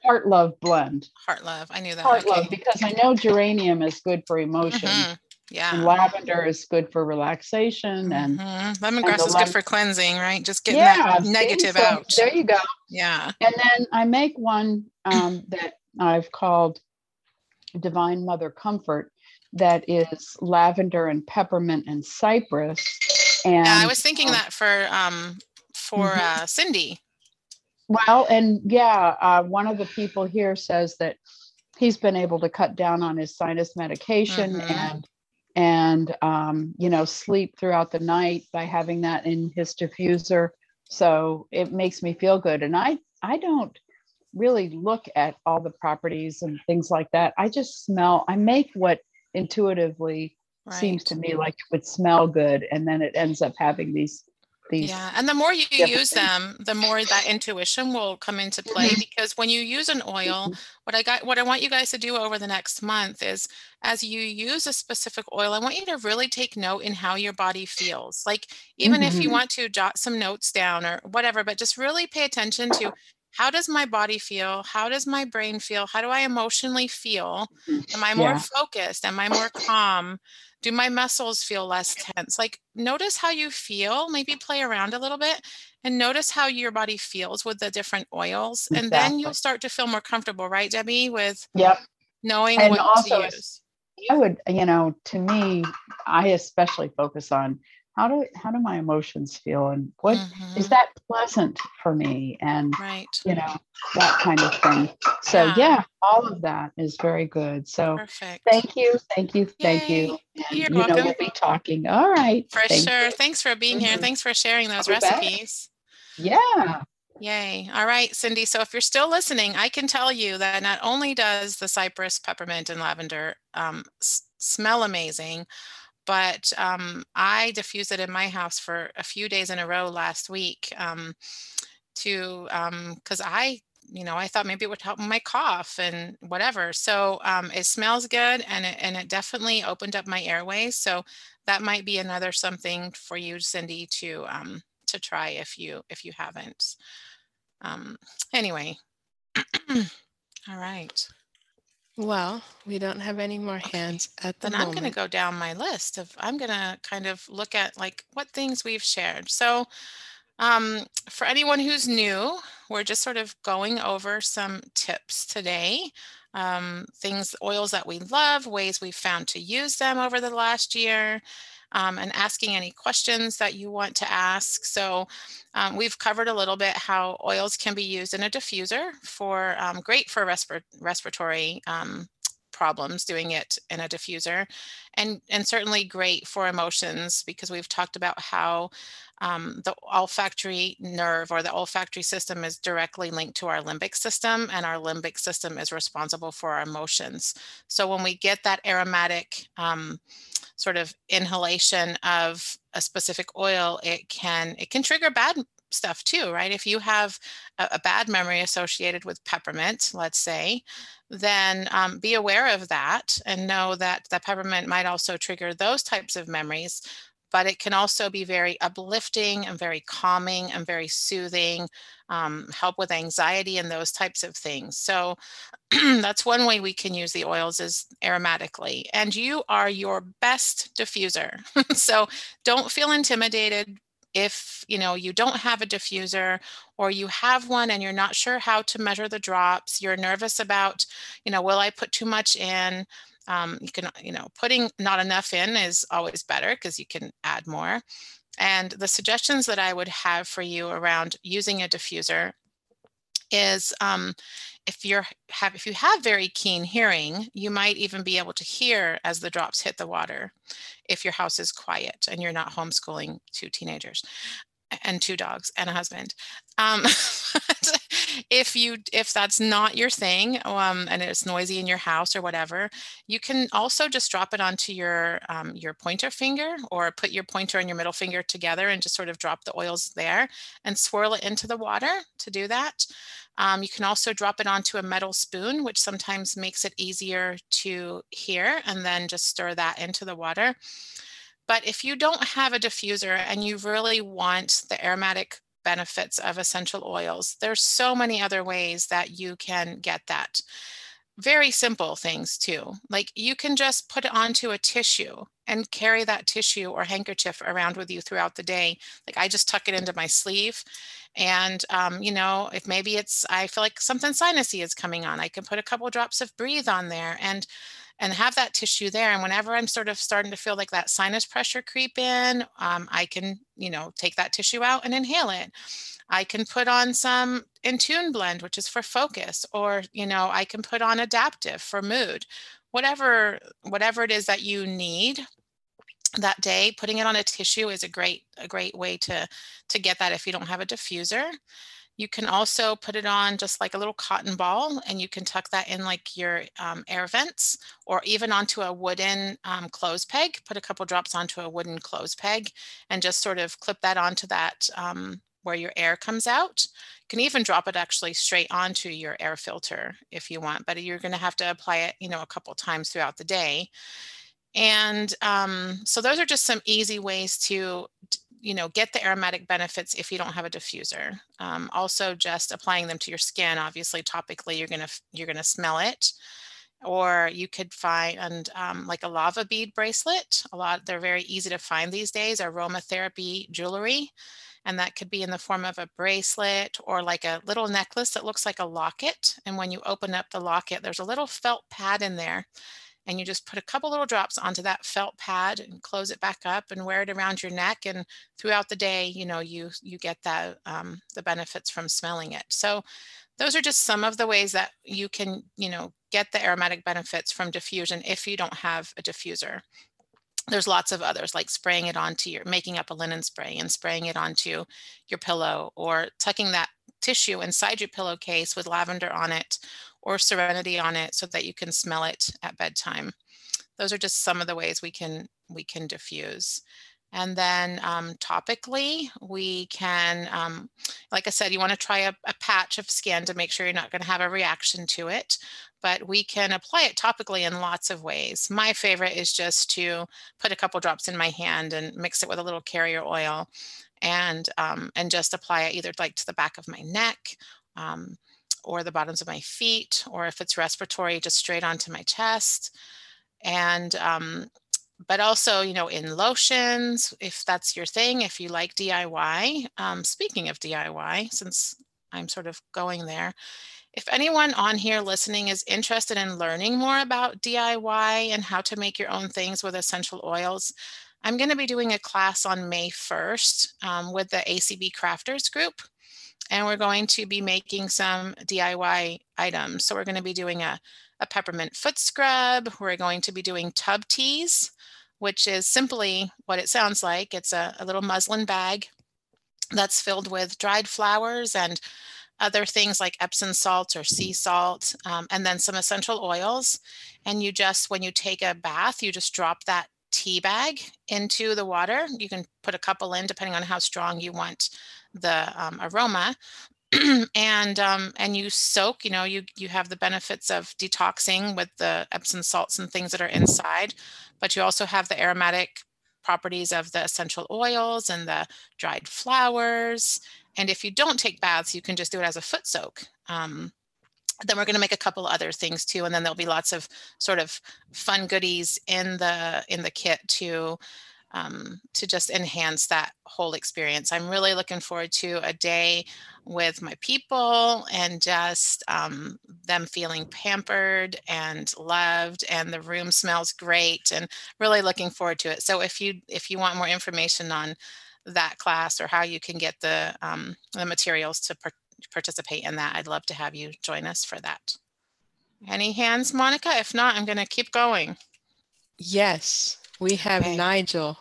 Heart Love Blend. Heart Love, I knew that. Heart okay. Love, because I know geranium is good for emotion. Mm-hmm. Yeah. And lavender is good for relaxation and mm-hmm. lemongrass and is good for cleansing, right? Just getting yeah, that negative so, out. There you go. Yeah. And then I make one um, that I've called Divine Mother Comfort that is lavender and peppermint and cypress. And yeah, I was thinking uh, that for um for mm-hmm. uh, Cindy. Well, and yeah, uh, one of the people here says that he's been able to cut down on his sinus medication mm-hmm. and and um, you know sleep throughout the night by having that in his diffuser. So it makes me feel good. And i i don't really look at all the properties and things like that. I just smell i make what intuitively right. seems to me like would smell good. And then it ends up having these these yeah and the more you use them the more that intuition will come into play mm-hmm. because when you use an oil mm-hmm. what i got what i want you guys to do over the next month is as you use a specific oil i want you to really take note in how your body feels like even mm-hmm. if you mm-hmm. want to jot some notes down or whatever but just really pay attention to how does my body feel? How does my brain feel? How do i emotionally feel? Mm-hmm. Am i more yeah. focused? Am i more calm? Do my muscles feel less tense? Like notice how you feel maybe play around a little bit and notice how your body feels with the different oils and then you'll start to feel more comfortable right debbie with yep. knowing and what also, to use? I would you know to me i especially focus on how do how do my emotions feel and what is Mm-hmm. that pleasant for me and Right. you know that kind of thing so Yeah. yeah all of that is very good so Perfect. thank you thank you thank Yay. you and You're you know welcome. we'll be talking all right For thank sure. you. Thanks for being here. Mhm. Thanks for sharing those recipes. yeah Yay. All right, Cindy. So if you're still listening, I can tell you that not only does the cypress, peppermint, and lavender um, s- smell amazing, but um, I diffused it in my house for a few days in a row last week um, to because I, you know, I thought maybe it would help my cough and whatever. So um, it smells good and it, and it definitely opened up my airways. So that might be another something for you, Cindy, to um, to try if you if you haven't. Um, anyway, all right. Well, we don't have any more hands at the Then I'm going to moment. go down my list of, I'm going to kind of look at like what things we've shared. So um, for anyone who's new, we're just sort of going over some tips today. Um, things, oils that we love, ways we've found to use them over the last year, um, and asking any questions that you want to ask. So um, we've covered a little bit how oils can be used in a diffuser for um, great for respir- respiratory um, problems doing it in a diffuser and and certainly great for emotions because we've talked about how um, the olfactory nerve or the olfactory system is directly linked to our limbic system and our limbic system is responsible for our emotions so when we get that aromatic um, sort of inhalation of a specific oil it can it can trigger bad stuff too right? If you have a, a bad memory associated with peppermint let's say then um, be aware of that and know that the peppermint might also trigger those types of memories but it can also be very uplifting and very calming and very soothing um, help with anxiety and those types of things. So that's one way we can use the oils is aromatically and you are your best diffuser. So don't feel intimidated if you know you don't have a diffuser or you have one and you're not sure how to measure the drops you're nervous about you know will i put too much in um, you can you know putting not enough in is always better because you can add more. And the suggestions that i would have for you around using a diffuser is um, if you're have if you have very keen hearing you might even be able to hear as the drops hit the water if your house is quiet and you're not homeschooling two teenagers and two dogs and a husband. Um, if you if that's not your thing um, and it's noisy in your house or whatever you can also just drop it onto your um, your pointer finger or put your pointer and your middle finger together and just sort of drop the oils there and swirl it into the water to do that. Um, you can also drop it onto a metal spoon which sometimes makes it easier to hear and then just stir that into the water. But if you don't have a diffuser and you really want the aromatic benefits of essential oils, there's so many other ways that you can get that. Very simple things too. Like you can just put it onto a tissue and carry that tissue or handkerchief around with you throughout the day. Like I just tuck it into my sleeve. And, um, you know, if maybe it's, I feel like something sinusy is coming on, I can put a couple drops of breathe on there and and have that tissue there. And whenever I'm sort of starting to feel like that sinus pressure creep in, um, I can, you know, take that tissue out and inhale it. I can put on some Intune blend, which is for focus, or, you know, I can put on Adaptiv for mood, whatever, whatever it is that you need that day, putting it on a tissue is a great, a great way to, to get that if you don't have a diffuser. You can also put it on just like a little cotton ball and you can tuck that in like your um, air vents or even onto a wooden um, clothes peg. Put a couple drops onto a wooden clothes peg and just sort of clip that onto that um, where your air comes out. You can even drop it actually straight onto your air filter if you want, but you're going to have to apply it, you know, a couple times throughout the day. And um, so those are just some easy ways to you know, get the aromatic benefits if you don't have a diffuser. Um, also, just applying them to your skin. Obviously, topically, you're gonna you're gonna smell it. Or you could find um, like a lava bead bracelet. A lot they're very easy to find these days. Aromatherapy jewelry, and that could be in the form of a bracelet or like a little necklace that looks like a locket. And when you open up the locket, there's a little felt pad in there and you just put a couple little drops onto that felt pad and close it back up and wear it around your neck and throughout the day you know you you get that um, the benefits from smelling it. So those are just some of the ways that you can you know get the aromatic benefits from diffusion if you don't have a diffuser. There's lots of others like spraying it onto your making up a linen spray and spraying it onto your pillow or tucking that tissue inside your pillowcase with lavender on it or serenity on it so that you can smell it at bedtime. Those are just some of the ways we can we can diffuse. And then um, topically, we can, um, like I said, you want to try a, a, patch of skin to make sure you're not going to have a reaction to it. But we can apply it topically in lots of ways. My favorite is just to put a couple drops in my hand and mix it with a little carrier oil and um, and just apply it either like to the back of my neck um, or the bottoms of my feet, or if it's respiratory, just straight onto my chest. And um, but also, you know, in lotions, if that's your thing, if you like DIY. Um, speaking of DIY, since I'm sort of going there, if anyone on here listening is interested in learning more about DIY and how to make your own things with essential oils, I'm going to be doing a class on May 1st um, with the ACB Crafters group. And we're going to be making some DIY items. So we're going to be doing a, a peppermint foot scrub. We're going to be doing tub teas, which is simply what it sounds like. It's a, a little muslin bag that's filled with dried flowers and other things like Epsom salt or sea salt, um, and then some essential oils. And you just, when you take a bath, you just drop that tea bag into the water. You can put a couple in depending on how strong you want the um, aroma. and um, and you soak, you know, you you have the benefits of detoxing with the Epsom salts and things that are inside, but you also have the aromatic properties of the essential oils and the dried flowers. And if you don't take baths, you can just do it as a foot soak. Um, then we're going to make a couple other things too and then there'll be lots of sort of fun goodies in the in the kit to um, to just enhance that whole experience i'm really looking forward to a day with my people and just um, them feeling pampered and loved and the room smells great and really looking forward to it so if you if you want more information on that class or how you can get the um, the materials to participate in that, I'd love to have you join us for that. Any hands, Monica? If not, I'm going to keep going. Yes, we have okay. Nigel.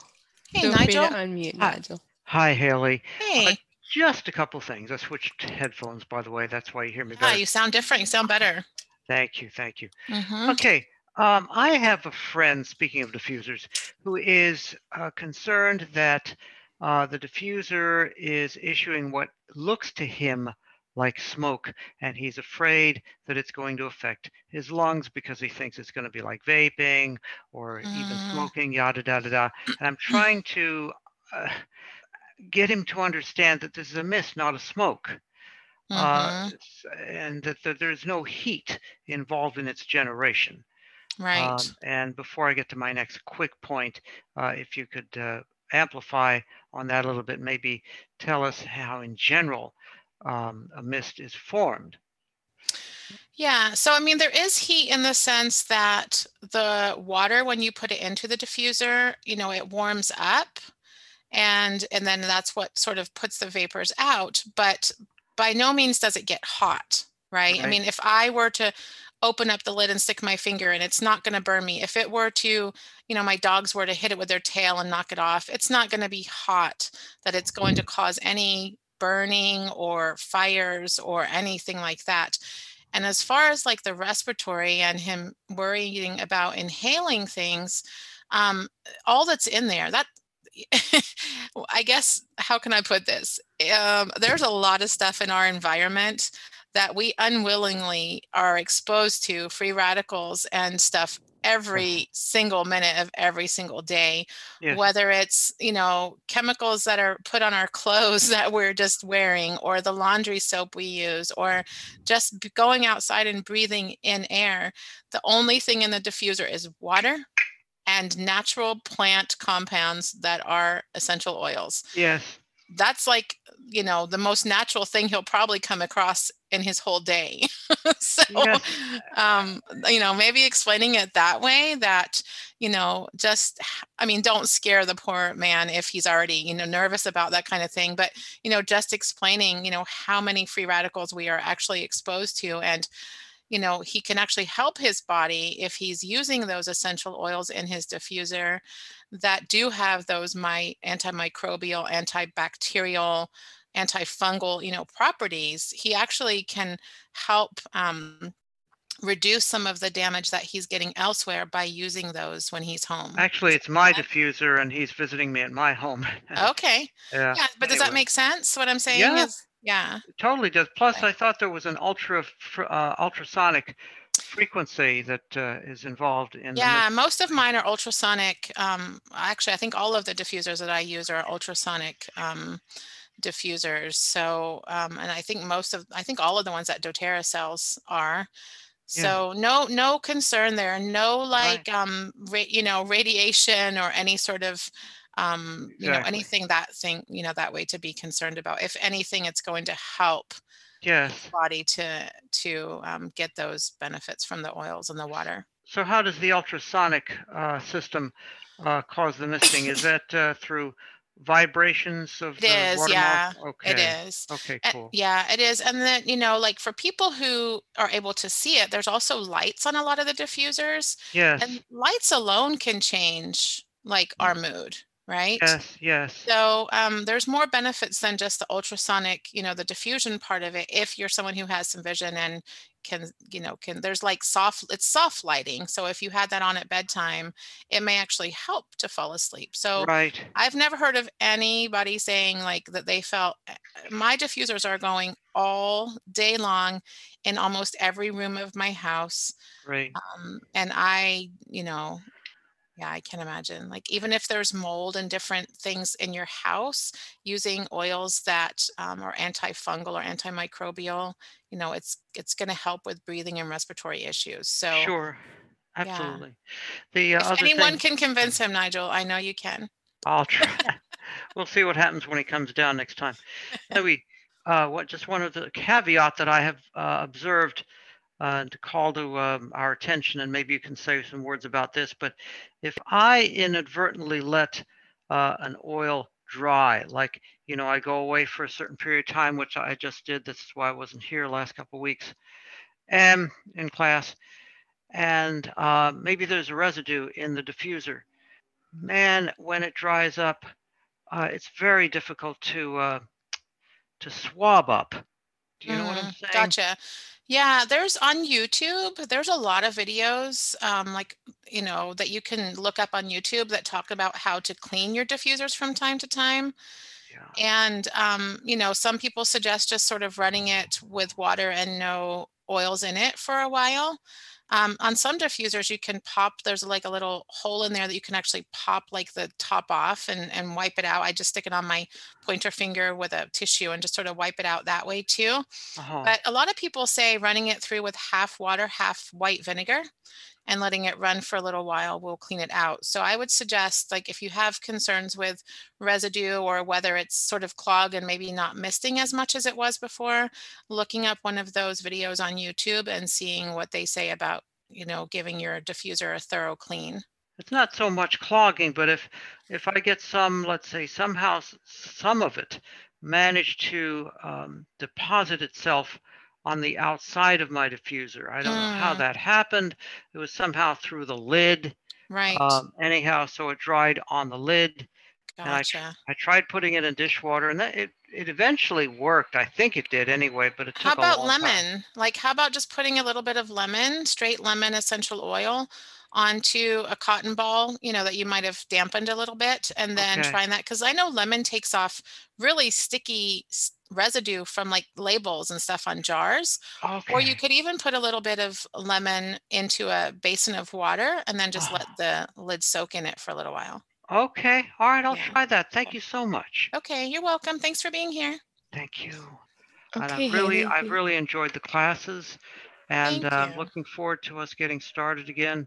Hey, Feel Nigel. unmute, Hi. Nigel. Hi, Haley. Hey. Uh, just a couple things. I switched headphones, by the way. That's why you hear me better. Yeah, you sound different. You sound better. Thank you. Thank you. Mm-hmm. Okay. Um, I have a friend, speaking of diffusers, who is uh, concerned that uh, the diffuser is issuing what looks to him like smoke, and he's afraid that it's going to affect his lungs because he thinks it's going to be like vaping or mm. even smoking, yada, yada, yada. And I'm trying to uh, get him to understand that this is a mist, not a smoke. Mm-hmm. Uh, and that, that, there's no heat involved in its generation. Right. Um, and before I get to my next quick point, uh, if you could uh, amplify on that a little bit, maybe tell us how, in general, um, a mist is formed. Yeah, so I mean, there is heat in the sense that the water, when you put it into the diffuser, you know, it warms up, and and then that's what sort of puts the vapors out. But by no means does it get hot, right? right. I mean, if I were to open up the lid and stick my finger and it's not going to burn me. If it were to, you know, my dogs were to hit it with their tail and knock it off, it's not going to be hot that it's going to cause any burning or fires or anything like that. And as far as like the respiratory and him worrying about inhaling things, um, all that's in there, that I guess, how can I put this? Um, there's a lot of stuff in our environment that we unwillingly are exposed to free radicals and stuff every single minute of every single day yes. whether it's you know chemicals that are put on our clothes that we're just wearing or the laundry soap we use or just going outside and breathing in air the only thing in the diffuser is water and natural plant compounds that are essential oils yes that's like you know the most natural thing he'll probably come across in his whole day so Yes. um you know maybe explaining it that way that you know just i mean don't scare the poor man if he's already you know nervous about that kind of thing but you know just explaining you know how many free radicals we are actually exposed to and you know he can actually help his body if he's using those essential oils in his diffuser that do have those my antimicrobial antibacterial antifungal you know properties he actually can help um, reduce some of the damage that he's getting elsewhere by using those when he's home Actually, it's my diffuser and he's visiting me at my home. okay Yeah. yeah but does that make sense what i'm saying Yeah. is yeah Totally does. Plus, I thought there was an ultra uh, ultrasonic frequency that uh, is involved in. Yeah, most of mine are ultrasonic. Um, actually, I think all of the diffusers that I use are ultrasonic um, diffusers. So, um, and I think most of, I think all of the ones that DoTerra sells are. Yeah. So no, no concern there. No like, um, ra- you know, radiation or any sort of, um, you know, anything that thing, you know, that way to be concerned about. If anything, it's going to help Yes. the body to to um, get those benefits from the oils and the water. So how does the ultrasonic uh, system uh, cause the misting? Is that uh, through vibrations of It the is, water yeah. molecule? It Okay. is. Okay, And- cool. yeah, it is. And then, you know, like for people who are able to see it, there's also lights on a lot of the diffusers. yeah And lights alone can change like our mood, right? Yes, yes. So um, there's more benefits than just the ultrasonic, you know, the diffusion part of it. If you're someone who has some vision and can, you know, can there's like soft, it's soft lighting. So if you had that on at bedtime, it may actually help to fall asleep. So Right. I've never heard of anybody saying like that they felt uh, my diffusers are going all day long in almost every room of my house. Right. Um, and I, you know, yeah, I can imagine. Like even if there's mold and different things in your house, using oils that um, are antifungal or antimicrobial, you know, it's it's going to help with breathing and respiratory issues. So Sure. yeah. Absolutely. The uh, if other anyone thing, can convince him, Nigel, I know you can. I'll try. we'll see what happens when he comes down next time. We uh, what just one of the caveat that I have uh, observed uh, to call to um, our attention, and maybe you can say some words about this. But if I inadvertently let uh, an oil dry, like you know, I go away for a certain period of time, which I just did. This is why I wasn't here last couple of weeks, and in class, and uh, maybe there's a residue in the diffuser. Man, when it dries up, uh, it's very difficult to uh, to swab up. Do you know what I'm Mhm, saying? Gotcha. Yeah, there's on YouTube, there's a lot of videos, um, like, you know, that you can look up on YouTube that talk about how to clean your diffusers from time to time. And, um, you know, some people suggest just sort of running it with water and no oils in it for a while. Um, on some diffusers, you can pop, there's like a little hole in there that you can actually pop like the top off and, and wipe it out. I just stick it on my pointer finger with a tissue and just sort of wipe it out that way too. Uh-huh. But a lot of people say running it through with half water, half white vinegar and letting it run for a little while will clean it out. So I would suggest like if you have concerns with residue or whether it's sort of clogged and maybe not misting as much as it was before, looking up one of those videos on YouTube and seeing what they say about, you know, giving your diffuser a thorough clean. It's not so much clogging, but if if I get some, let's say somehow some of it managed to um, deposit itself on the outside of my diffuser. I don't know how Mm. that happened. It was somehow through the lid. Right. Um, anyhow, so it dried on the lid. And I, I tried putting it in dishwater, and that, it it eventually worked. I think it did anyway, but it took How a about long time. lemon? Like, how about just putting a little bit of lemon, straight lemon essential oil onto a cotton ball, you know, that you might have dampened a little bit and then Okay. trying that? Because I know lemon takes off really sticky residue from like labels and stuff on jars. Or you could even put a little bit of lemon into a basin of water and then just let the lid soak in it for a little while. Okay. All right. I'll Yeah. try that. Thank you so much. Okay, you're welcome. Thanks for being here. Thank you. And Okay, I've really, Haley, I've you- really enjoyed the classes, and Thank uh, looking forward to us getting started again.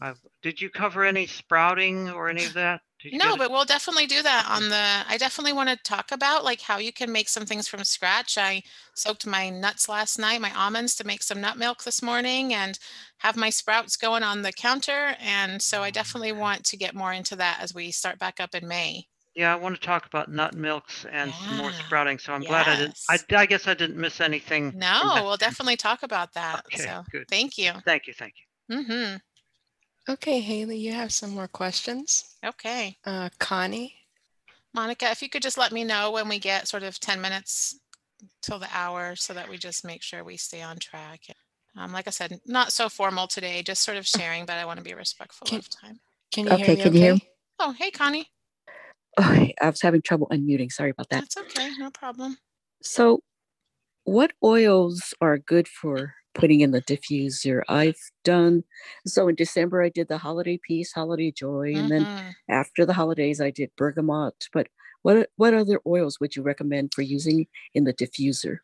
Uh, did you cover any sprouting or any of that Did you No, but we'll definitely do that on the, I definitely want to talk about like how you can make some things from scratch. I soaked my nuts last night, my almonds to make some nut milk this morning and have my sprouts going on the counter. And so I definitely want to get more into that as we start back up in May. Yeah, I want to talk about nut milks and some more sprouting. So I'm glad I didn't. I, I guess I didn't miss anything. No, we'll definitely talk about that. Okay, So good. thank you. Thank you. Thank you. Mm-hmm. Okay, Haley, you have some more questions? Okay. Uh, Connie? Monica, if you could just let me know when we get sort of 10 minutes till the hour so that we just make sure we stay on track. Um, like I said, not so formal today, just sort of sharing, but I want to be respectful Can- of time. Can you Okay, hear me can you hear okay? me? Oh, hey, Connie. Okay, I was having trouble unmuting. Sorry about that. That's okay. No problem. So, what oils are good for putting in the diffuser? I've done so in December. I did the holiday peace, holiday joy, and then Mhm. after the holidays, I did bergamot. But what what other oils would you recommend for using in the diffuser?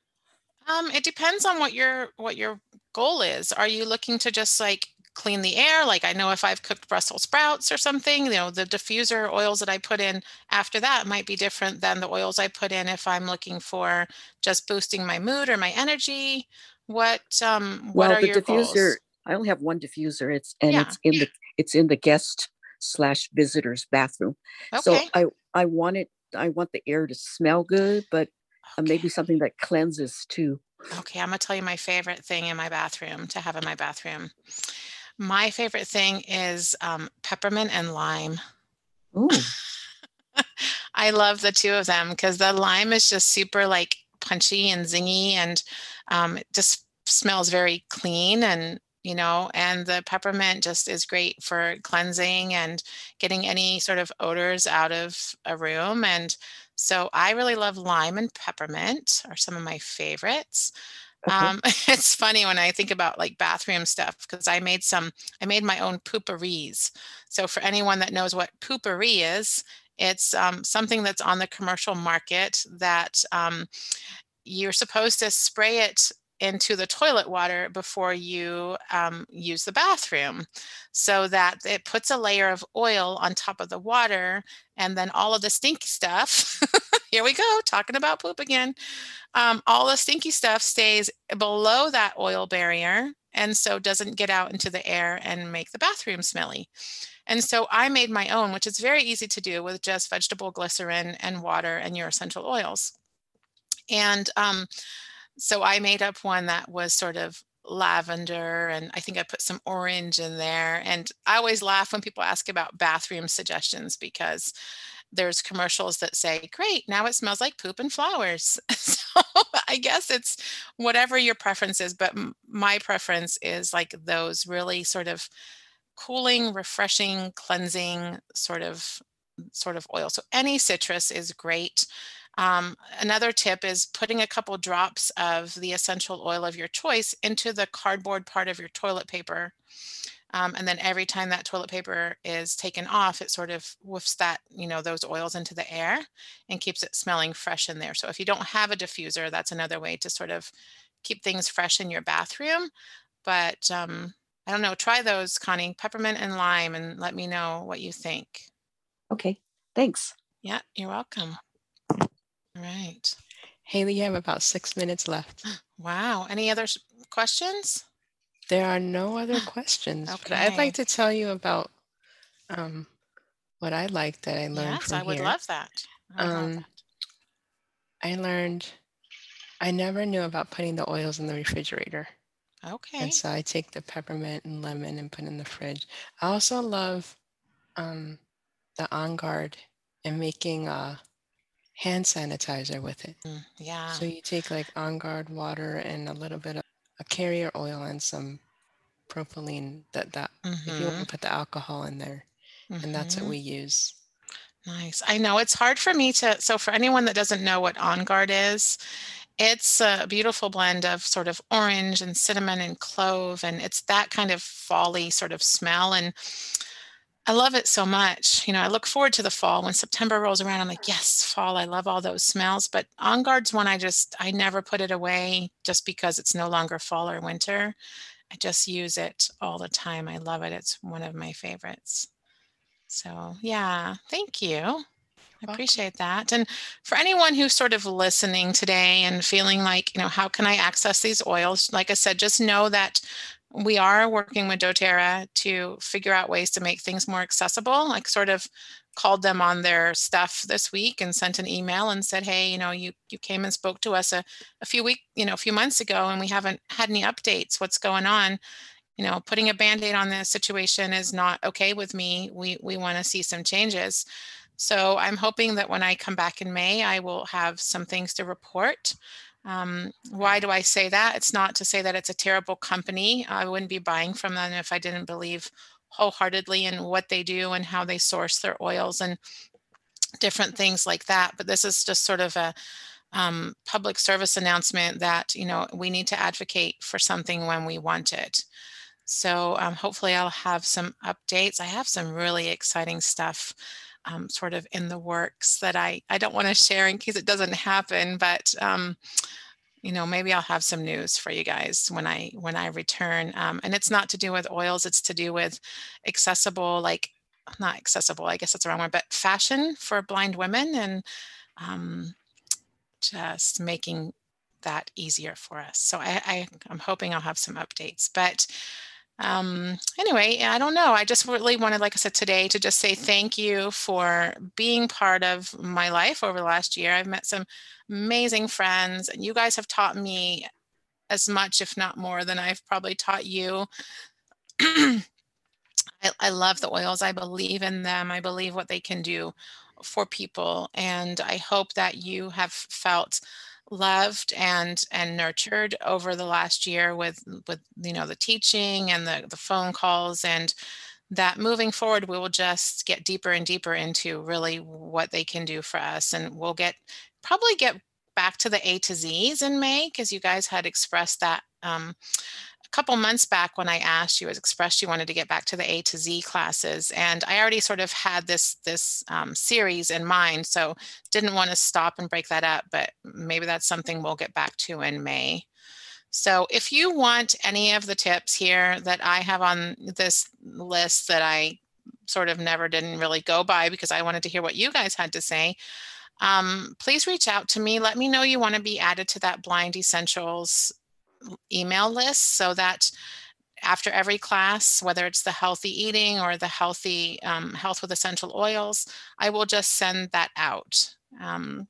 Um, it depends on what your what your goal is. Are you looking to just like clean the air? Like I know if I've cooked Brussels sprouts or something, you know, the diffuser oils that I put in after that might be different than the oils I put in if I'm looking for just boosting my mood or my energy. What um what well, are the your diffuser. goals? I only have one diffuser. It's and Yeah. it's in the it's in the guest slash visitors bathroom. Okay. So I I want it. I want the air to smell good, but uh, maybe something that cleanses too. Okay, I'm gonna tell you my favorite thing in my bathroom to have in my bathroom. My favorite thing is um, peppermint and lime. Ooh. I love the two of them because the lime is just super like punchy and zingy and um, it just smells very clean and you know and the peppermint just is great for cleansing and getting any sort of odors out of a room and so I really love lime and peppermint are some of my favorites. Okay. Um, it's funny when I think about like bathroom stuff because I made some, I made my own Poo-Pourris. So for anyone that knows what Poo-Pourri is, it's um, something that's on the commercial market that um, you're supposed to spray it into the toilet water before you um, use the bathroom. So that it puts a layer of oil on top of the water and then all of the stinky stuff here we go talking about poop again. Um, all the stinky stuff stays below that oil barrier and so doesn't get out into the air and make the bathroom smelly. And so i made my own which is very easy to do with just vegetable glycerin and water and your essential oils and um, so I made up one that was sort of lavender and I think I put some orange in there. And I always laugh when people ask about bathroom suggestions because there's commercials that say, great, now it smells like poop and flowers. so I guess it's whatever your preference is, but my preference is like those really sort of cooling, refreshing, cleansing sort of sort of oil. So any citrus is great. Um, another tip is putting a couple drops of the essential oil of your choice into the cardboard part of your toilet paper. Um, and then every time that toilet paper is taken off, it sort of woofs that, you know, those oils into the air and keeps it smelling fresh in there. So if you don't have a diffuser, that's another way to sort of keep things fresh in your bathroom. But um, I don't know, try those, Connie, peppermint and lime, and let me know what you think. Okay. Thanks. Yeah, you're welcome. All right. Haley, you have about six minutes left. Wow. Any other questions? There are no other questions, but I'd like to tell you about um, what I like that I learned Yes, from I would love that. I would love Um, I learned I never knew about putting the oils in the refrigerator. Okay. And so I take the peppermint and lemon and put in the fridge. I also love um, the On Guard and making a hand sanitizer with it. Mm, Yeah. So you take like On Guard water and a little bit of a carrier oil and some propylene that that if you want Mhm. to put the alcohol in there. And that's what Mhm. we use. Nice. I know it's hard for me to. So, for anyone that doesn't know what On Guard is, it's a beautiful blend of sort of orange and cinnamon and clove. And it's that kind of folly sort of smell. And I love it so much. You know, I look forward to the fall. When September rolls around, I'm like, yes, fall. I love all those smells. But On Guard's one I just, I never put it away just because it's no longer fall or winter. I just use it all the time. I love it. It's one of my favorites. So, yeah, thank you. I appreciate that. And for anyone who's sort of listening today and feeling like, you know, how can I access these oils? Like I said, just know that we are working with doTERRA to figure out ways to make things more accessible. Like sort of called them on their stuff this week and sent an email and said, hey, you know, you you came and spoke to us a, a few week, you know, a few months ago and we haven't had any updates. What's going on? You know, putting a band-aid on this situation is not okay with me. We we want to see some changes. So I'm hoping that when I come back in May, I will have some things to report. Um, why do I say that? It's not to say that it's a terrible company. I wouldn't be buying from them if I didn't believe wholeheartedly in what they do and how they source their oils and different things like that. But this is just sort of a um, public service announcement that, you know, we need to advocate for something when we want it. So um, hopefully I'll have some updates. I have some really exciting stuff um, sort of in the works that I, I don't want to share in case it doesn't happen, but um, you know, maybe I'll have some news for you guys when I when I return. Um, and it's not to do with oils, it's to do with accessible, like not accessible, I guess that's the wrong word, but fashion for blind women and um, just making that easier for us. So I, I, I'm hoping I'll have some updates. But um, anyway, I don't know. I just really wanted, like I said today, to just say thank you for being part of my life over the last year. I've met some amazing friends, and you guys have taught me as much, if not more, than I've probably taught you. I, I love the oils. I believe in them. I believe what they can do for people. And I hope that you have felt loved and and nurtured over the last year with with you know the teaching and the the phone calls and that moving forward we will just get deeper and deeper into really what they can do for us and we'll get probably get back to the a to z's in may because you guys had expressed that um, couple months back when I asked you, expressed you wanted to get back to the A to Z classes, and I already sort of had this this um, series in mind, so didn't want to stop and break that up. But maybe that's something we'll get back to in May. So if you want any of the tips here that I have on this list that I sort of never didn't really go by because I wanted to hear what you guys had to say, um, please reach out to me. Let me know you want to be added to that Blind Essentials email list so that after every class, whether it's the healthy eating or the healthy um, health with essential oils, I will just send that out um,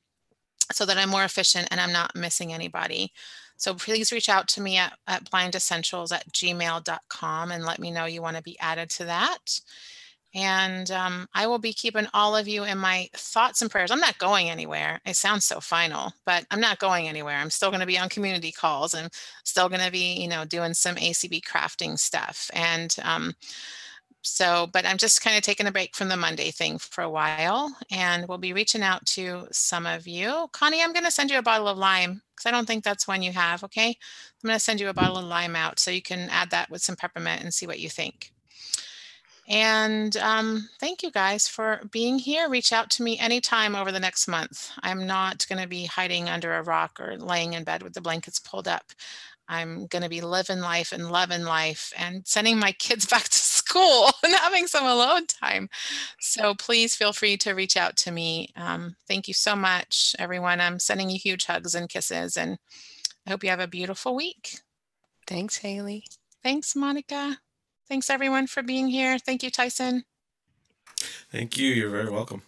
so that I'm more efficient and I'm not missing anybody. So please reach out to me at, at blindessentials at gmail.com and let me know you want to be added to that. And um, I will be keeping all of you in my thoughts and prayers. I'm not going anywhere. It sounds so final, but I'm not going anywhere. I'm still going to be on community calls and still going to be, you know, doing some ACB crafting stuff. And um, so, but I'm just kind of taking a break from the Monday thing for a while and we'll be reaching out to some of you. Connie, I'm going to send you a bottle of lime because I don't think that's one you have. Okay. I'm going to send you a bottle of lime out so you can add that with some peppermint and see what you think. And um, thank you guys for being here. Reach out to me anytime over the next month. I'm not going to be hiding under a rock or laying in bed with the blankets pulled up. I'm going to be living life and loving life and sending my kids back to school and having some alone time. So please feel free to reach out to me. Um, thank you so much, everyone. I'm sending you huge hugs and kisses, and I hope you have a beautiful week. Thanks, Haley. Thanks, Monica. Thanks everyone for being here. Thank you, Tyson. Thank you. You're very welcome.